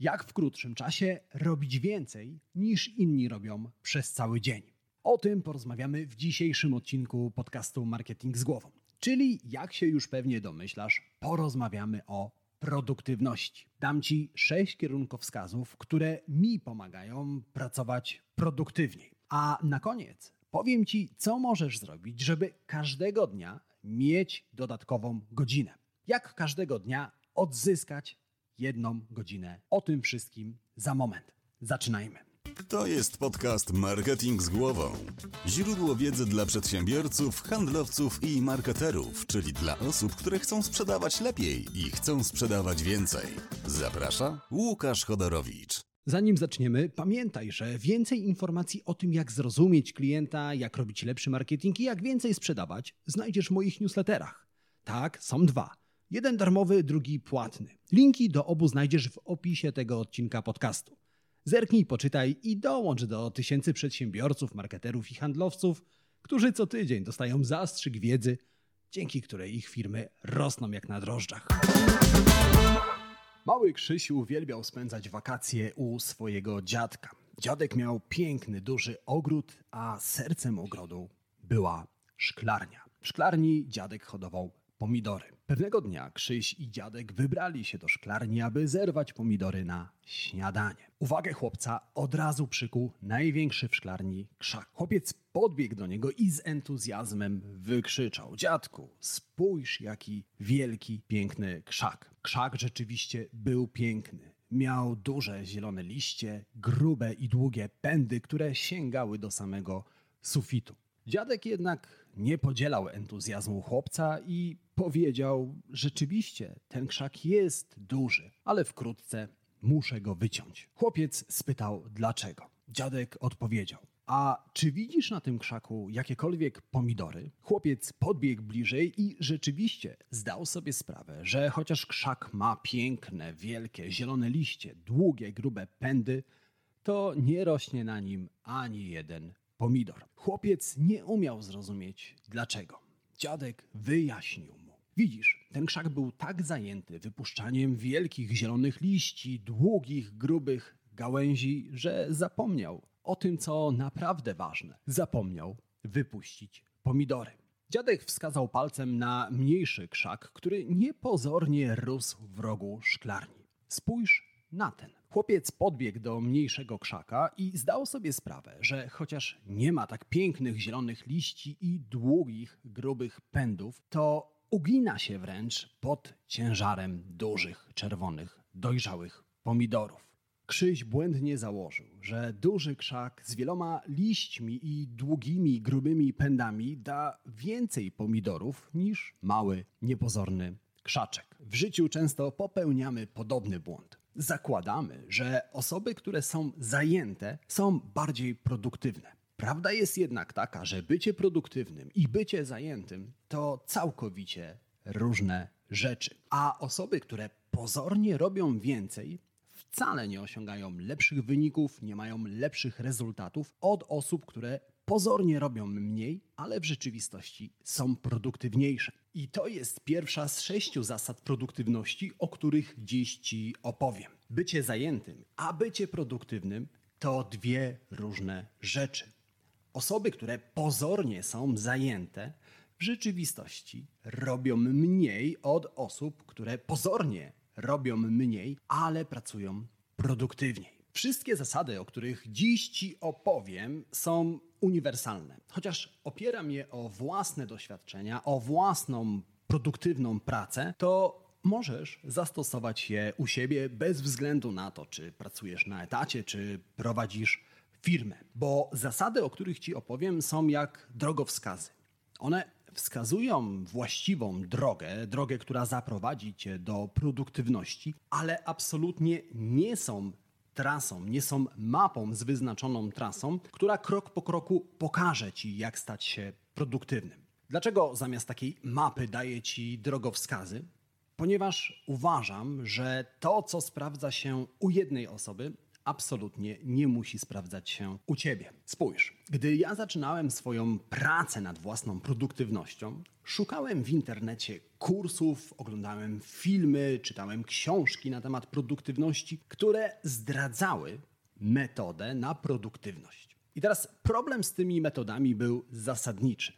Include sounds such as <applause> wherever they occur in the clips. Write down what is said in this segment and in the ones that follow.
Jak w krótszym czasie robić więcej niż inni robią przez cały dzień. O tym porozmawiamy w dzisiejszym odcinku podcastu Marketing z głową. Czyli, jak się już pewnie domyślasz, porozmawiamy o produktywności. Dam Ci sześć kierunkowskazów, które mi pomagają pracować produktywniej. A na koniec powiem Ci, co możesz zrobić, żeby każdego dnia mieć dodatkową godzinę. Jak każdego dnia odzyskać jedną godzinę. O tym wszystkim za moment. Zaczynajmy. To jest podcast Marketing z głową. Źródło wiedzy dla przedsiębiorców, handlowców i marketerów, czyli dla osób, które chcą sprzedawać lepiej i chcą sprzedawać więcej. Zaprasza Łukasz Chodorowicz. Zanim zaczniemy, pamiętaj, że więcej informacji o tym, jak zrozumieć klienta, jak robić lepszy marketing i jak więcej sprzedawać, znajdziesz w moich newsletterach. Tak, są dwa. Jeden darmowy, drugi płatny. Linki do obu znajdziesz w opisie tego odcinka podcastu. Zerknij, poczytaj i dołącz do tysięcy przedsiębiorców, marketerów i handlowców, którzy co tydzień dostają zastrzyk wiedzy, dzięki której ich firmy rosną jak na drożdżach. Mały Krzysiu uwielbiał spędzać wakacje u swojego dziadka. Dziadek miał piękny, duży ogród, a sercem ogrodu była szklarnia. W szklarni dziadek hodował pomidory. Pewnego dnia Krzyś i dziadek wybrali się do szklarni, aby zerwać pomidory na śniadanie. Uwagę chłopca od razu przykuł największy w szklarni krzak. Chłopiec podbiegł do niego i z entuzjazmem wykrzyczał: Dziadku, spójrz, jaki wielki, piękny krzak. Krzak rzeczywiście był piękny. Miał duże zielone liście, grube i długie pędy, które sięgały do samego sufitu. Dziadek jednak nie podzielał entuzjazmu chłopca i powiedział: Rzeczywiście, ten krzak jest duży, ale wkrótce muszę go wyciąć. Chłopiec spytał dlaczego. Dziadek odpowiedział: A czy widzisz na tym krzaku jakiekolwiek pomidory? Chłopiec podbiegł bliżej i rzeczywiście zdał sobie sprawę, że chociaż krzak ma piękne, wielkie, zielone liście, długie, grube pędy, to nie rośnie na nim ani jeden pomidor. Chłopiec nie umiał zrozumieć dlaczego. Dziadek wyjaśnił mu. Widzisz, ten krzak był tak zajęty wypuszczaniem wielkich zielonych liści, długich, grubych gałęzi, że zapomniał o tym, co naprawdę ważne. Zapomniał wypuścić pomidory. Dziadek wskazał palcem na mniejszy krzak, który niepozornie rósł w rogu szklarni. Spójrz na ten. Chłopiec podbiegł do mniejszego krzaka i zdał sobie sprawę, że chociaż nie ma tak pięknych zielonych liści i długich, grubych pędów, to ugina się wręcz pod ciężarem dużych, czerwonych, dojrzałych pomidorów. Krzyś błędnie założył, że duży krzak z wieloma liśćmi i długimi, grubymi pędami da więcej pomidorów niż mały, niepozorny krzaczek. W życiu często popełniamy podobny błąd zakładamy, że osoby, które są zajęte, są bardziej produktywne. Prawda jest jednak taka, że bycie produktywnym i bycie zajętym to całkowicie różne rzeczy. A osoby, które pozornie robią więcej, wcale nie osiągają lepszych wyników, nie mają lepszych rezultatów od osób, które pozornie robią mniej, ale w rzeczywistości są produktywniejsze. I to jest pierwsza z sześciu zasad produktywności, o których dziś Ci opowiem. Bycie zajętym, a bycie produktywnym to dwie różne rzeczy. Osoby, które pozornie są zajęte, w rzeczywistości robią mniej od osób, które pozornie robią mniej, ale pracują produktywniej. Wszystkie zasady, o których dziś Ci opowiem, są uniwersalne. Chociaż opieram je o własne doświadczenia, o własną produktywną pracę, to możesz zastosować je u siebie bez względu na to, czy pracujesz na etacie, czy prowadzisz firmę. Bo zasady, o których Ci opowiem, są jak drogowskazy. One wskazują właściwą drogę, drogę, która zaprowadzi Cię do produktywności, ale absolutnie nie są trasą, nie są mapą z wyznaczoną trasą, która krok po kroku pokaże ci, jak stać się produktywnym. Dlaczego zamiast takiej mapy daję ci drogowskazy? Ponieważ uważam, że to, co sprawdza się u jednej osoby, absolutnie nie musi sprawdzać się u ciebie. Spójrz, gdy ja zaczynałem swoją pracę nad własną produktywnością, szukałem w internecie kursów, oglądałem filmy, czytałem książki na temat produktywności, które zdradzały metodę na produktywność. I teraz problem z tymi metodami był zasadniczy.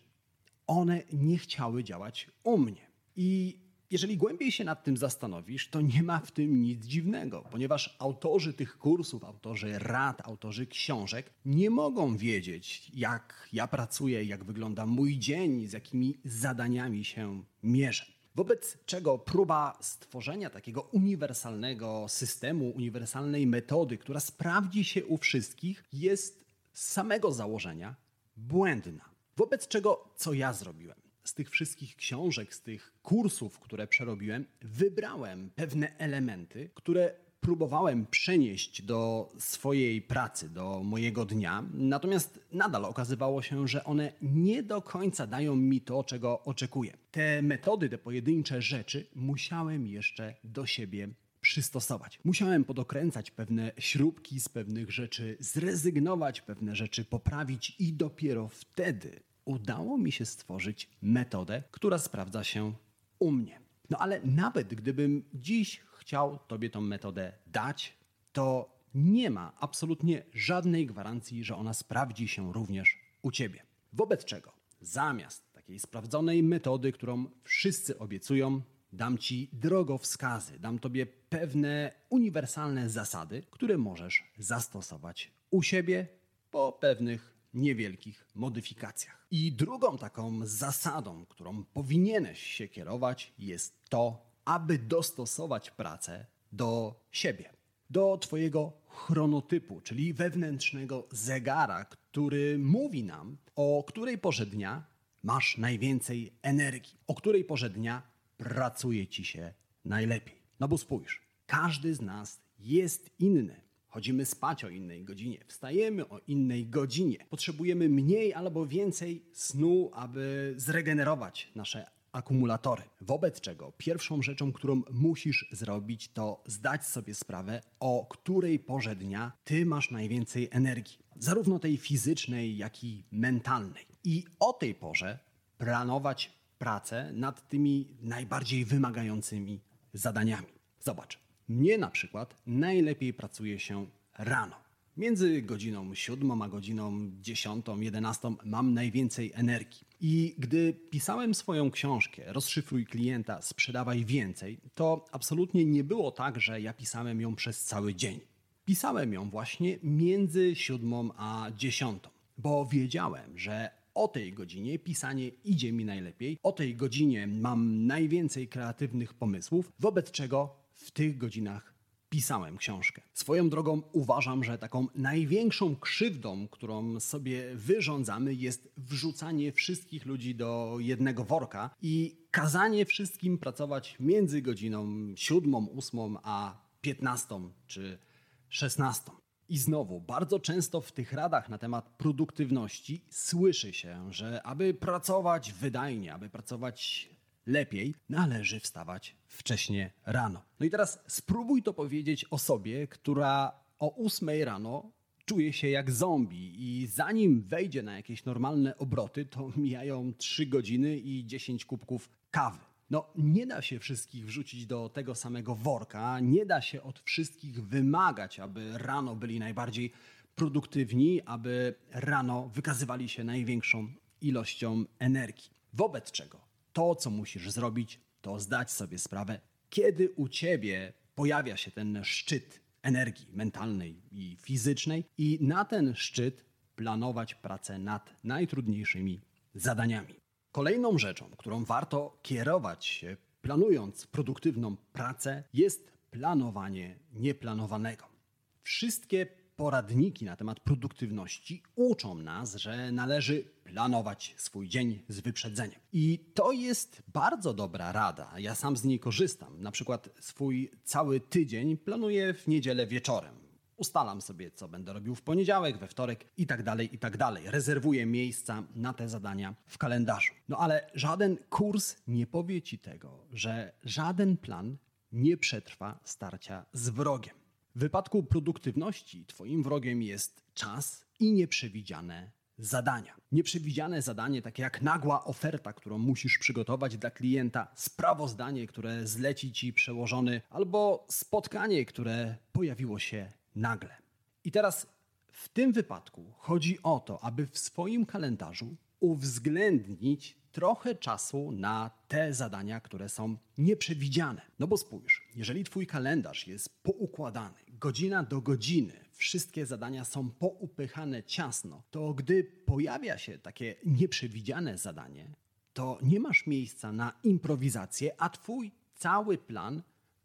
One nie chciały działać u mnie. I jeżeli głębiej się nad tym zastanowisz, to nie ma w tym nic dziwnego, ponieważ autorzy tych kursów, autorzy rad, autorzy książek nie mogą wiedzieć, jak ja pracuję, jak wygląda mój dzień, z jakimi zadaniami się mierzę. Wobec czego próba stworzenia takiego uniwersalnego systemu, uniwersalnej metody, która sprawdzi się u wszystkich, jest z samego założenia błędna. Wobec czego co ja zrobiłem? Z tych wszystkich książek, z tych kursów, które przerobiłem, wybrałem pewne elementy, które próbowałem przenieść do swojej pracy, do mojego dnia. Natomiast nadal okazywało się, że one nie do końca dają mi to, czego oczekuję. Te metody, te pojedyncze rzeczy musiałem jeszcze do siebie przystosować. Musiałem podokręcać pewne śrubki z pewnych rzeczy, zrezygnować, pewne rzeczy poprawić i dopiero wtedy udało mi się stworzyć metodę, która sprawdza się u mnie. No ale nawet gdybym dziś chciał Tobie tą metodę dać, to nie ma absolutnie żadnej gwarancji, że ona sprawdzi się również u Ciebie. Wobec czego zamiast takiej sprawdzonej metody, którą wszyscy obiecują, dam Ci drogowskazy, dam Tobie pewne uniwersalne zasady, które możesz zastosować u siebie po pewnych niewielkich modyfikacjach. I drugą taką zasadą, którą powinieneś się kierować, jest to, aby dostosować pracę do siebie, do Twojego chronotypu, czyli wewnętrznego zegara, który mówi nam, o której porze dnia masz najwięcej energii, o której porze dnia pracuje Ci się najlepiej. No bo spójrz, każdy z nas jest inny. Chodzimy spać o innej godzinie, wstajemy o innej godzinie. Potrzebujemy mniej albo więcej snu, aby zregenerować nasze akumulatory. Wobec czego pierwszą rzeczą, którą musisz zrobić, to zdać sobie sprawę, o której porze dnia ty masz najwięcej energii, zarówno tej fizycznej, jak i mentalnej. I o tej porze planować pracę nad tymi najbardziej wymagającymi zadaniami. Zobacz, mnie na przykład najlepiej pracuje się rano. Między godziną 7 a godziną 10, 11 mam najwięcej energii. I gdy pisałem swoją książkę Rozszyfruj klienta, sprzedawaj więcej, to absolutnie nie było tak, że ja pisałem ją przez cały dzień. Pisałem ją właśnie między 7 a 10, bo wiedziałem, że o tej godzinie pisanie idzie mi najlepiej, o tej godzinie mam najwięcej kreatywnych pomysłów, wobec czego w tych godzinach pisałem książkę. Swoją drogą uważam, że taką największą krzywdą, którą sobie wyrządzamy, jest wrzucanie wszystkich ludzi do jednego worka i kazanie wszystkim pracować między godziną 7, 8 a 15 czy 16. I znowu, bardzo często w tych radach na temat produktywności słyszy się, że aby pracować wydajnie, aby pracować lepiej, należy wstawać wcześnie rano. No i teraz spróbuj to powiedzieć osobie, która o 8 rano czuje się jak zombie i zanim wejdzie na jakieś normalne obroty, to <laughs> mijają 3 godziny i 10 kubków kawy. No, nie da się wszystkich wrzucić do tego samego worka, nie da się od wszystkich wymagać, aby rano byli najbardziej produktywni, aby rano wykazywali się największą ilością energii. Wobec czego to, co musisz zrobić, to zdać sobie sprawę, kiedy u ciebie pojawia się ten szczyt energii mentalnej i fizycznej, i na ten szczyt planować pracę nad najtrudniejszymi zadaniami. Kolejną rzeczą, którą warto kierować się, planując produktywną pracę, jest planowanie nieplanowanego. Wszystkie poradniki na temat produktywności uczą nas, że należy planować swój dzień z wyprzedzeniem. I to jest bardzo dobra rada. Ja sam z niej korzystam. Na przykład swój cały tydzień planuję w niedzielę wieczorem. Ustalam sobie, co będę robił w poniedziałek, we wtorek i tak dalej, i tak dalej. Rezerwuję miejsca na te zadania w kalendarzu. No ale żaden kurs nie powie ci tego, że żaden plan nie przetrwa starcia z wrogiem. W wypadku produktywności Twoim wrogiem jest czas i nieprzewidziane zadania. Nieprzewidziane zadanie, takie jak nagła oferta, którą musisz przygotować dla klienta, sprawozdanie, które zleci ci przełożony, albo spotkanie, które pojawiło się nagle. I teraz w tym wypadku chodzi o to, aby w swoim kalendarzu uwzględnić trochę czasu na te zadania, które są nieprzewidziane. No bo spójrz, jeżeli Twój kalendarz jest poukładany, godzina do godziny, wszystkie zadania są poupychane ciasno, to gdy pojawia się takie nieprzewidziane zadanie, to nie masz miejsca na improwizację, a Twój cały plan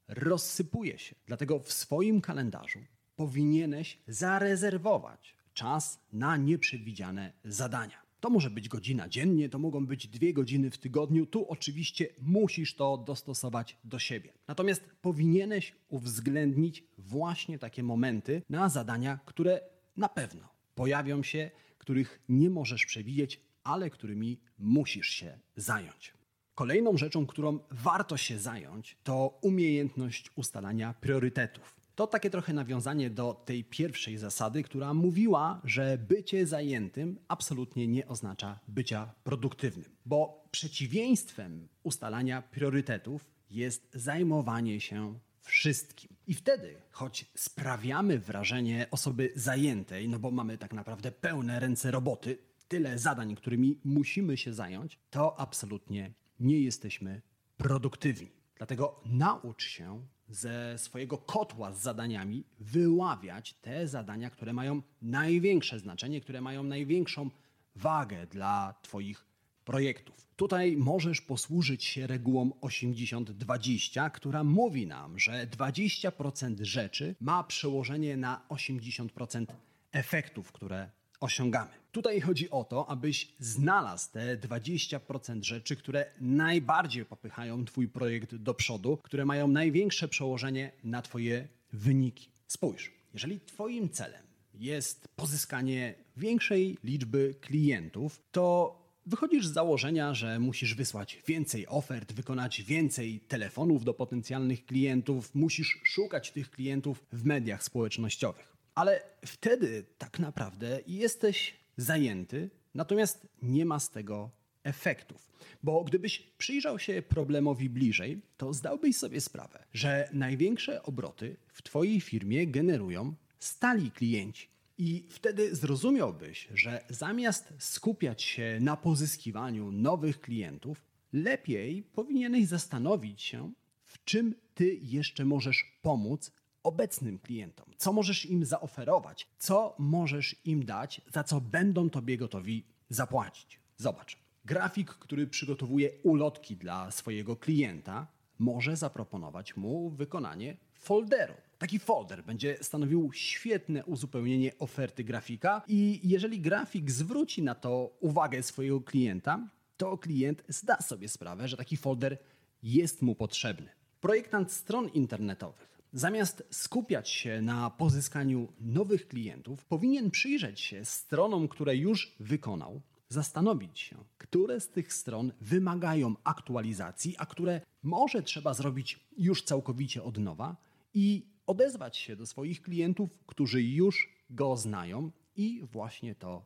rozsypuje się. Dlatego w swoim kalendarzu powinieneś zarezerwować czas na nieprzewidziane zadania. To może być godzina dziennie, to mogą być dwie godziny w tygodniu. Tu oczywiście musisz to dostosować do siebie. Natomiast powinieneś uwzględnić właśnie takie momenty na zadania, które na pewno pojawią się, których nie możesz przewidzieć, ale którymi musisz się zająć. Kolejną rzeczą, którą warto się zająć, to umiejętność ustalania priorytetów. To takie trochę nawiązanie do tej pierwszej zasady, która mówiła, że bycie zajętym absolutnie nie oznacza bycia produktywnym, bo przeciwieństwem ustalania priorytetów jest zajmowanie się wszystkim. I wtedy, choć sprawiamy wrażenie osoby zajętej, no bo mamy tak naprawdę pełne ręce roboty, tyle zadań, którymi musimy się zająć, to absolutnie nie jesteśmy produktywni. Dlatego naucz się ze swojego kotła z zadaniami wyławiać te zadania, które mają największe znaczenie, które mają największą wagę dla Twoich projektów. Tutaj możesz posłużyć się regułą 80-20, która mówi nam, że 20% rzeczy ma przełożenie na 80% efektów, które osiągamy. Tutaj chodzi o to, abyś znalazł te 20% rzeczy, które najbardziej popychają Twój projekt do przodu, które mają największe przełożenie na Twoje wyniki. Spójrz, jeżeli Twoim celem jest pozyskanie większej liczby klientów, to wychodzisz z założenia, że musisz wysłać więcej ofert, wykonać więcej telefonów do potencjalnych klientów, musisz szukać tych klientów w mediach społecznościowych. Ale wtedy tak naprawdę jesteś zajęty, natomiast nie ma z tego efektów. Bo gdybyś przyjrzał się problemowi bliżej, to zdałbyś sobie sprawę, że największe obroty w Twojej firmie generują stali klienci. I wtedy zrozumiałbyś, że zamiast skupiać się na pozyskiwaniu nowych klientów, lepiej powinieneś zastanowić się, w czym ty jeszcze możesz pomóc obecnym klientom? Co możesz im zaoferować? Co możesz im dać, za co będą tobie gotowi zapłacić? Zobacz. Grafik, który przygotowuje ulotki dla swojego klienta, może zaproponować mu wykonanie folderu. Taki folder będzie stanowił świetne uzupełnienie oferty grafika i jeżeli grafik zwróci na to uwagę swojego klienta, to klient zda sobie sprawę, że taki folder jest mu potrzebny. Projektant stron internetowych Zamiast skupiać się na pozyskaniu nowych klientów, powinien przyjrzeć się stronom, które już wykonał, zastanowić się, które z tych stron wymagają aktualizacji, a które może trzeba zrobić już całkowicie od nowa i odezwać się do swoich klientów, którzy już go znają i właśnie to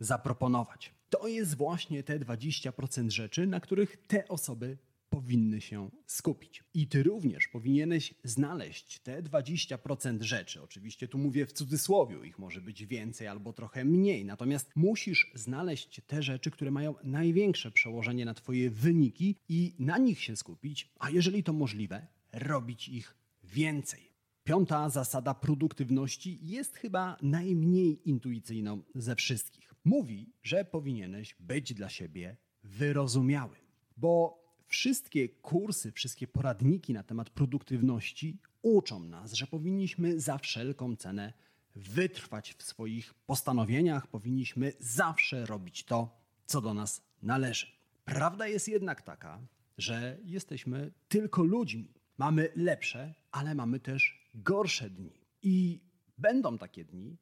zaproponować. To jest właśnie te 20% rzeczy, na których te osoby powinny się skupić. I ty również powinieneś znaleźć te 20% rzeczy. Oczywiście tu mówię w cudzysłowie, ich może być więcej albo trochę mniej. Natomiast musisz znaleźć te rzeczy, które mają największe przełożenie na twoje wyniki i na nich się skupić, a jeżeli to możliwe, robić ich więcej. Piąta zasada produktywności jest chyba najmniej intuicyjną ze wszystkich. Mówi, że powinieneś być dla siebie wyrozumiały, bo Wszystkie kursy, wszystkie poradniki na temat produktywności uczą nas, że powinniśmy za wszelką cenę wytrwać w swoich postanowieniach, powinniśmy zawsze robić to, co do nas należy. Prawda jest jednak taka, że jesteśmy tylko ludźmi. Mamy lepsze, ale mamy też gorsze dni. I będą takie dni,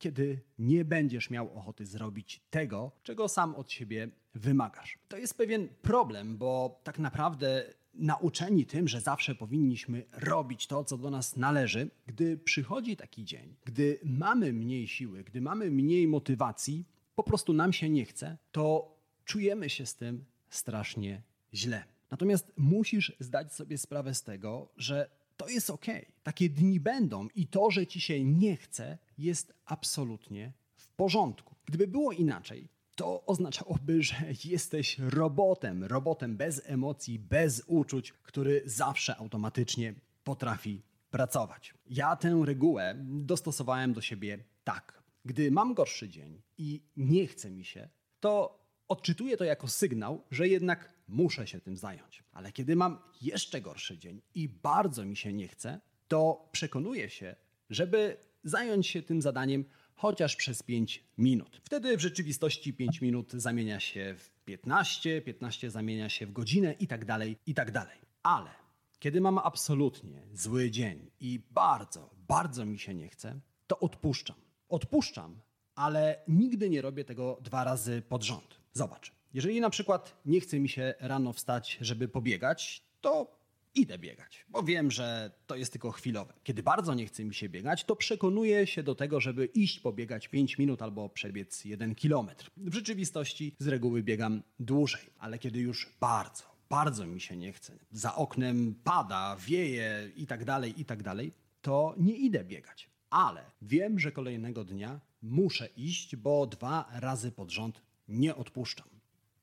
kiedy nie będziesz miał ochoty zrobić tego, czego sam od siebie wymagasz. To jest pewien problem, bo tak naprawdę nauczeni tym, że zawsze powinniśmy robić to, co do nas należy, gdy przychodzi taki dzień, gdy mamy mniej siły, gdy mamy mniej motywacji, po prostu nam się nie chce, to czujemy się z tym strasznie źle. Natomiast musisz zdać sobie sprawę z tego, że to jest ok. Takie dni będą i to, że ci się nie chce, jest absolutnie w porządku. Gdyby było inaczej, to oznaczałoby, że jesteś robotem, robotem bez emocji, bez uczuć, który zawsze automatycznie potrafi pracować. Ja tę regułę dostosowałem do siebie tak. Gdy mam gorszy dzień i nie chce mi się, to odczytuję to jako sygnał, że jednak muszę się tym zająć. Ale kiedy mam jeszcze gorszy dzień i bardzo mi się nie chce, to przekonuję się, żeby zająć się tym zadaniem chociaż przez 5 minut. Wtedy w rzeczywistości 5 minut zamienia się w 15, 15 zamienia się w godzinę i tak dalej, i tak dalej. Ale kiedy mam absolutnie zły dzień i bardzo, bardzo mi się nie chce, to odpuszczam. Odpuszczam, ale nigdy nie robię tego dwa razy pod rząd. Zobacz, jeżeli na przykład nie chce mi się rano wstać, żeby pobiegać, to idę biegać, bo wiem, że to jest tylko chwilowe. Kiedy bardzo nie chce mi się biegać, to przekonuję się do tego, żeby iść pobiegać 5 minut albo przebiec 1 kilometr. W rzeczywistości z reguły biegam dłużej, ale kiedy już bardzo, bardzo mi się nie chce, za oknem pada, wieje i tak dalej, i tak dalej, to nie idę biegać. Ale wiem, że kolejnego dnia muszę iść, bo dwa razy pod rząd nie odpuszczam.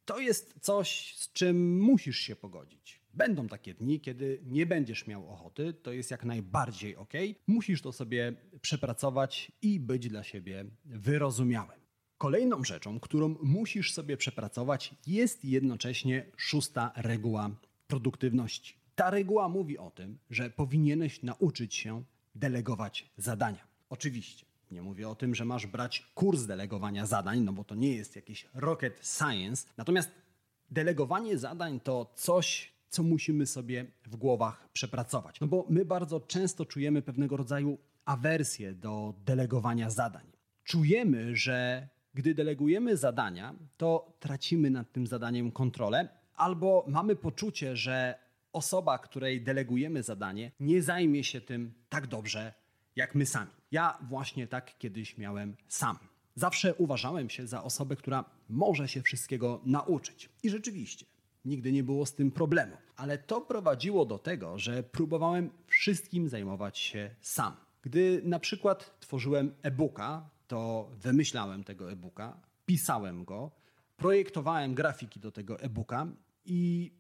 To jest coś, z czym musisz się pogodzić. Będą takie dni, kiedy nie będziesz miał ochoty, to jest jak najbardziej ok. Musisz to sobie przepracować i być dla siebie wyrozumiałym. Kolejną rzeczą, którą musisz sobie przepracować, jest jednocześnie szósta reguła produktywności. Ta reguła mówi o tym, że powinieneś nauczyć się delegować zadania. Oczywiście. Nie mówię o tym, że masz brać kurs delegowania zadań, no bo to nie jest jakiś rocket science. Natomiast delegowanie zadań to coś, co musimy sobie w głowach przepracować. No bo my bardzo często czujemy pewnego rodzaju awersję do delegowania zadań. Czujemy, że gdy delegujemy zadania, to tracimy nad tym zadaniem kontrolę, albo mamy poczucie, że osoba, której delegujemy zadanie, nie zajmie się tym tak dobrze jak my sami. Ja właśnie tak kiedyś miałem sam. Zawsze uważałem się za osobę, która może się wszystkiego nauczyć. I rzeczywiście, nigdy nie było z tym problemu. Ale to prowadziło do tego, że próbowałem wszystkim zajmować się sam. Gdy na przykład tworzyłem e-booka, to wymyślałem tego e-booka, pisałem go, projektowałem grafiki do tego e-booka i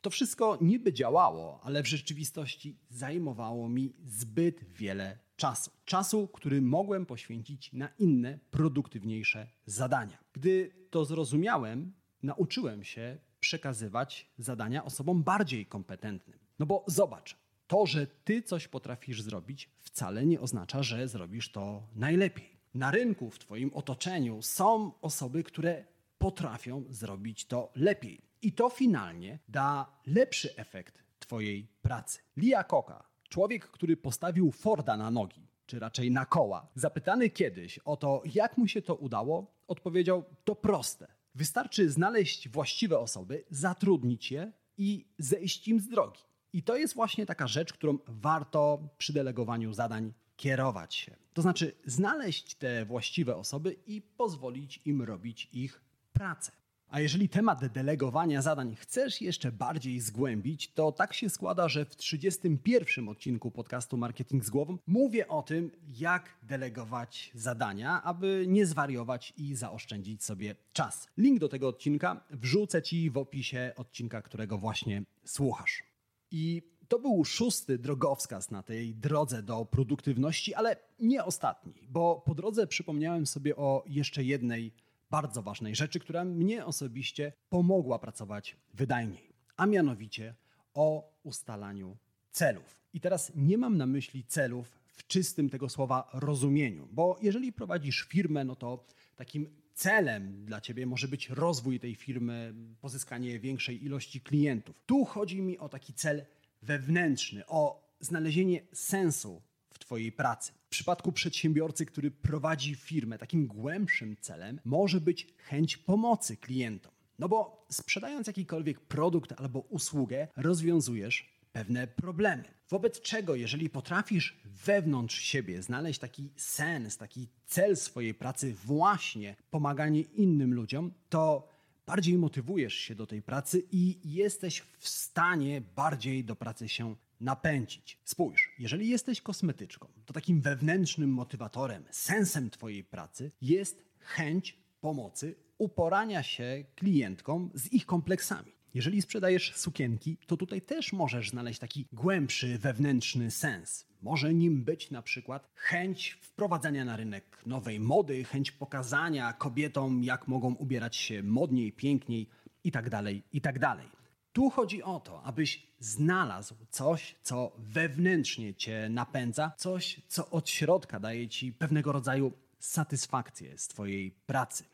to wszystko niby działało, ale w rzeczywistości zajmowało mi zbyt wiele czasu. Czasu, który mogłem poświęcić na inne, produktywniejsze zadania. Gdy to zrozumiałem, nauczyłem się przekazywać zadania osobom bardziej kompetentnym. No bo zobacz, to, że ty coś potrafisz zrobić, wcale nie oznacza, że zrobisz to najlepiej. Na rynku, w twoim otoczeniu są osoby, które potrafią zrobić to lepiej. I to finalnie da lepszy efekt twojej pracy. Lia Koka, człowiek, który postawił Forda na nogi, czy raczej na koła, zapytany kiedyś o to, jak mu się to udało, odpowiedział: To proste. Wystarczy znaleźć właściwe osoby, zatrudnić je i zejść im z drogi. I to jest właśnie taka rzecz, którą warto przy delegowaniu zadań kierować się. To znaczy znaleźć te właściwe osoby i pozwolić im robić ich pracę. A jeżeli temat delegowania zadań chcesz jeszcze bardziej zgłębić, to tak się składa, że w 31 odcinku podcastu Marketing z Głową mówię o tym, jak delegować zadania, aby nie zwariować i zaoszczędzić sobie czas. Link do tego odcinka wrzucę Ci w opisie odcinka, którego właśnie słuchasz. I to był szósty drogowskaz na tej drodze do produktywności, ale nie ostatni, bo po drodze przypomniałem sobie o jeszcze jednej bardzo ważnej rzeczy, która mnie osobiście pomogła pracować wydajniej, a mianowicie o ustalaniu celów. I teraz nie mam na myśli celów w czystym tego słowa rozumieniu, bo jeżeli prowadzisz firmę, no to takim celem dla ciebie może być rozwój tej firmy, pozyskanie większej ilości klientów. Tu chodzi mi o taki cel wewnętrzny, o znalezienie sensu w Twojej pracy. W przypadku przedsiębiorcy, który prowadzi firmę, takim głębszym celem może być chęć pomocy klientom. No bo sprzedając jakikolwiek produkt albo usługę, rozwiązujesz pewne problemy. Wobec czego, jeżeli potrafisz wewnątrz siebie znaleźć taki sens, taki cel swojej pracy, właśnie pomaganie innym ludziom, to bardziej motywujesz się do tej pracy i jesteś w stanie bardziej do pracy się napędzić. Spójrz, jeżeli jesteś kosmetyczką, to takim wewnętrznym motywatorem, sensem Twojej pracy jest chęć pomocy, uporania się klientkom z ich kompleksami. Jeżeli sprzedajesz sukienki, to tutaj też możesz znaleźć taki głębszy wewnętrzny sens. Może nim być na przykład chęć wprowadzania na rynek nowej mody, chęć pokazania kobietom, jak mogą ubierać się modniej, piękniej itd. Tak itd. Tu chodzi o to, abyś znalazł coś, co wewnętrznie cię napędza, coś, co od środka daje ci pewnego rodzaju satysfakcję z twojej pracy.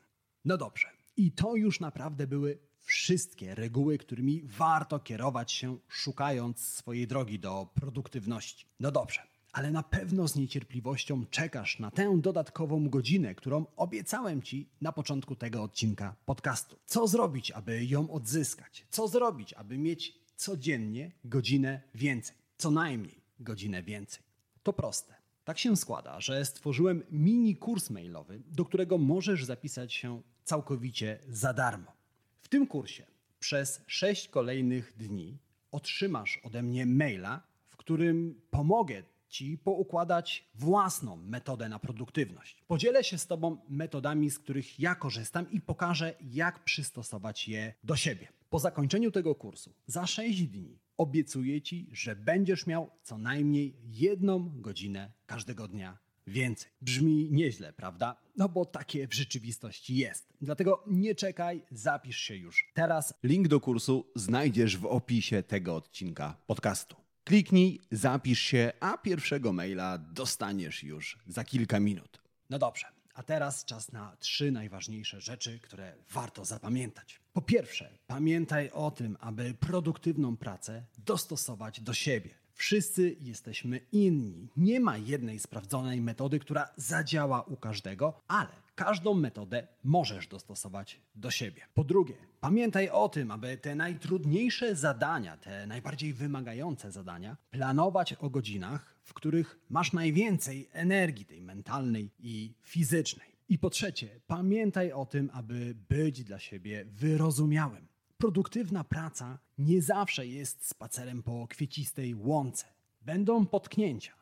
No dobrze, i to już naprawdę były wszystkie reguły, którymi warto kierować się, szukając swojej drogi do produktywności. No dobrze, ale na pewno z niecierpliwością czekasz na tę dodatkową godzinę, którą obiecałem Ci na początku tego odcinka podcastu. Co zrobić, aby ją odzyskać? Co zrobić, aby mieć codziennie godzinę więcej? Co najmniej godzinę więcej. To proste. Tak się składa, że stworzyłem mini kurs mailowy, do którego możesz zapisać się całkowicie za darmo. W tym kursie przez 6 kolejnych dni otrzymasz ode mnie maila, w którym pomogę Ci poukładać własną metodę na produktywność. Podzielę się z Tobą metodami, z których ja korzystam i pokażę, jak przystosować je do siebie. Po zakończeniu tego kursu, za 6 dni, obiecuję Ci, że będziesz miał co najmniej jedną godzinę każdego dnia więcej. Brzmi nieźle, prawda? No bo takie w rzeczywistości jest. Dlatego nie czekaj, zapisz się już. Teraz link do kursu znajdziesz w opisie tego odcinka podcastu. Kliknij, zapisz się, a pierwszego maila dostaniesz już za kilka minut. No dobrze, a teraz czas na trzy najważniejsze rzeczy, które warto zapamiętać. Po pierwsze, pamiętaj o tym, aby produktywną pracę dostosować do siebie. Wszyscy jesteśmy inni. Nie ma jednej sprawdzonej metody, która zadziała u każdego, ale każdą metodę możesz dostosować do siebie. Po drugie, pamiętaj o tym, aby te najtrudniejsze zadania, te najbardziej wymagające zadania, planować o godzinach, w których masz najwięcej energii tej mentalnej i fizycznej. I po trzecie, pamiętaj o tym, aby być dla siebie wyrozumiałym. Produktywna praca nie zawsze jest spacerem po kwiecistej łące. Będą potknięcia,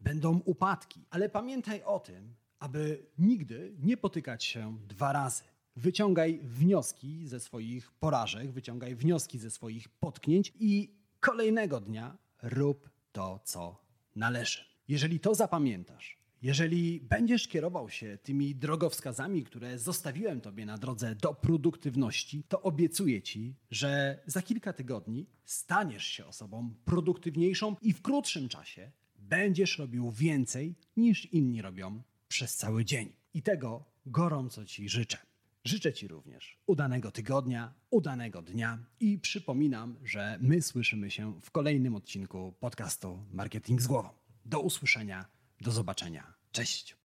będą upadki, ale pamiętaj o tym, aby nigdy nie potykać się dwa razy. Wyciągaj wnioski ze swoich porażek, wyciągaj wnioski ze swoich potknięć i kolejnego dnia rób to, co należy. Jeżeli to zapamiętasz, jeżeli będziesz kierował się tymi drogowskazami, które zostawiłem Tobie na drodze do produktywności, to obiecuję Ci, że za kilka tygodni staniesz się osobą produktywniejszą i w krótszym czasie będziesz robił więcej niż inni robią przez cały dzień. I tego gorąco Ci życzę. Życzę Ci również udanego tygodnia, udanego dnia i przypominam, że my słyszymy się w kolejnym odcinku podcastu Marketing z głową. Do usłyszenia, do zobaczenia. Cześć!